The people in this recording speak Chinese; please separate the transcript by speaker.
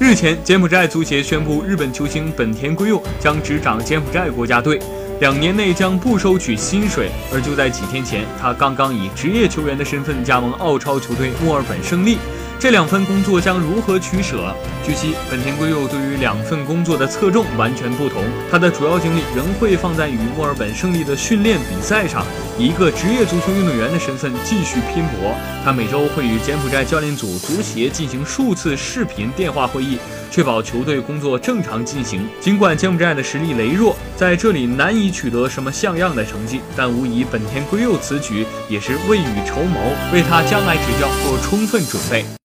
Speaker 1: 日前，柬埔寨足协宣布，日本球星本田圭佑将执掌柬埔寨国家队，两年内将不收取薪水。而就在几天前，他刚刚以职业球员的身份加盟澳超球队墨尔本胜利。这两份工作将如何取舍？据悉，本田圭佑对于两份工作的侧重完全不同，他的主要精力仍会放在与墨尔本胜利的训练比赛上，以一个职业足球运动员的身份继续拼搏。他每周会与柬埔寨教练组、足协进行数次视频电话会议，确保球队工作正常进行。尽管柬埔寨的实力羸弱，在这里难以取得什么像样的成绩，但无疑本田圭佑此举也是未雨绸缪，为他将来执教做充分准备。